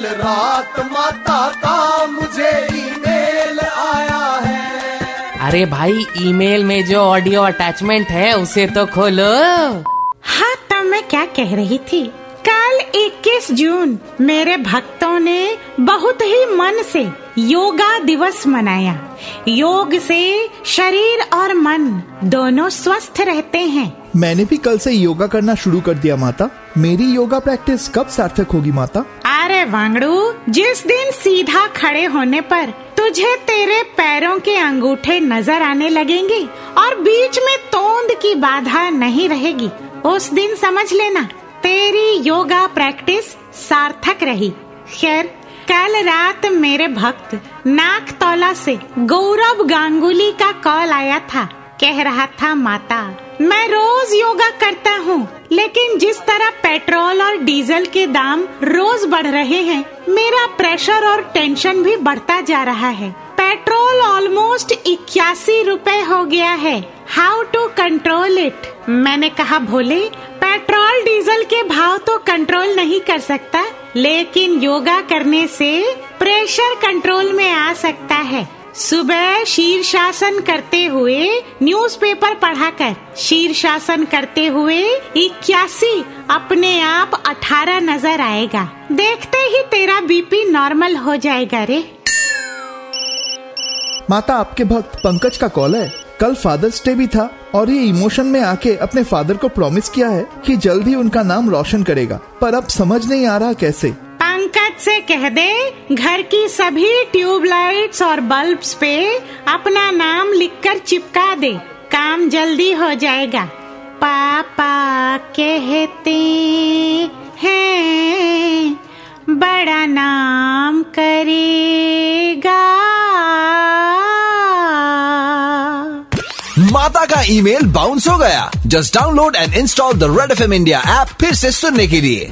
कल रात माता का मुझे ईमेल आया है। अरे भाई ईमेल में जो ऑडियो अटैचमेंट है उसे तो खोलो। हाँ तब मैं क्या कह रही थी? कल 21 जून मेरे भक्तों ने बहुत ही मन से योगा दिवस मनाया। योग से शरीर और मन दोनों स्वस्थ रहते हैं। मैंने भी कल से योगा करना शुरू कर दिया माता। मेरी योगा प्रैक्टिस कब सार्थक होगी माता? अरे वांगड़ू, जिस दिन सीधा खड़े होने पर तुझे तेरे पैरों के अंगूठे नज़र आने लगेंगे और बीच में तोंद की बाधा नहीं रहेगी, उस दिन समझ लेना, तेरी योगा प्रैक्टिस सार्थक रही। खैर, कल रात मेरे भक्त नागतौला से गौरव गांगुली का कॉल आया था। कह रहा था माता, मैं रोज योगा करता हूँ, लेकिन जिस तरह पेट्रोल और डीजल के दाम रोज बढ़ रहे हैं, मेरा प्रेशर और टेंशन भी बढ़ता जा रहा है। पेट्रोल ऑलमोस्ट इक्यासी रुपए हो गया है। हाउ टू कंट्रोल इट मैंने कहा, भोले, पेट्रोल, डीजल के भाव तो कंट्रोल नहीं कर सकता, लेकिन योगा करने से प्रेशर कंट्रोल में आ सकता है। सुबह शीर्षासन करते हुए न्यूज़पेपर पढ़ाकर शीर्षासन करते हुए इक्यासी अपने आप अठारह नज़र आएगा। देखते ही तेरा बीपी नॉर्मल हो जाएगा रे। माता, आपके भक्त पंकज का कॉल है। कल फादर्स डे भी था और ये इमोशन में आके अपने फादर को प्रॉमिस किया है कि जल्द ही उनका नाम रोशन करेगा। पर अब समझ नहीं आ रहा कैसे। से कह दे, घर की सभी ट्यूबलाइट्स और बल्ब्स पे अपना नाम लिखकर चिपका दे। काम जल्दी हो जाएगा। पापा कहते हैं, बड़ा नाम करेगा। माता का ईमेल बाउंस हो गया। Just download and install the Red F M India app फिर से सुनने के लिए।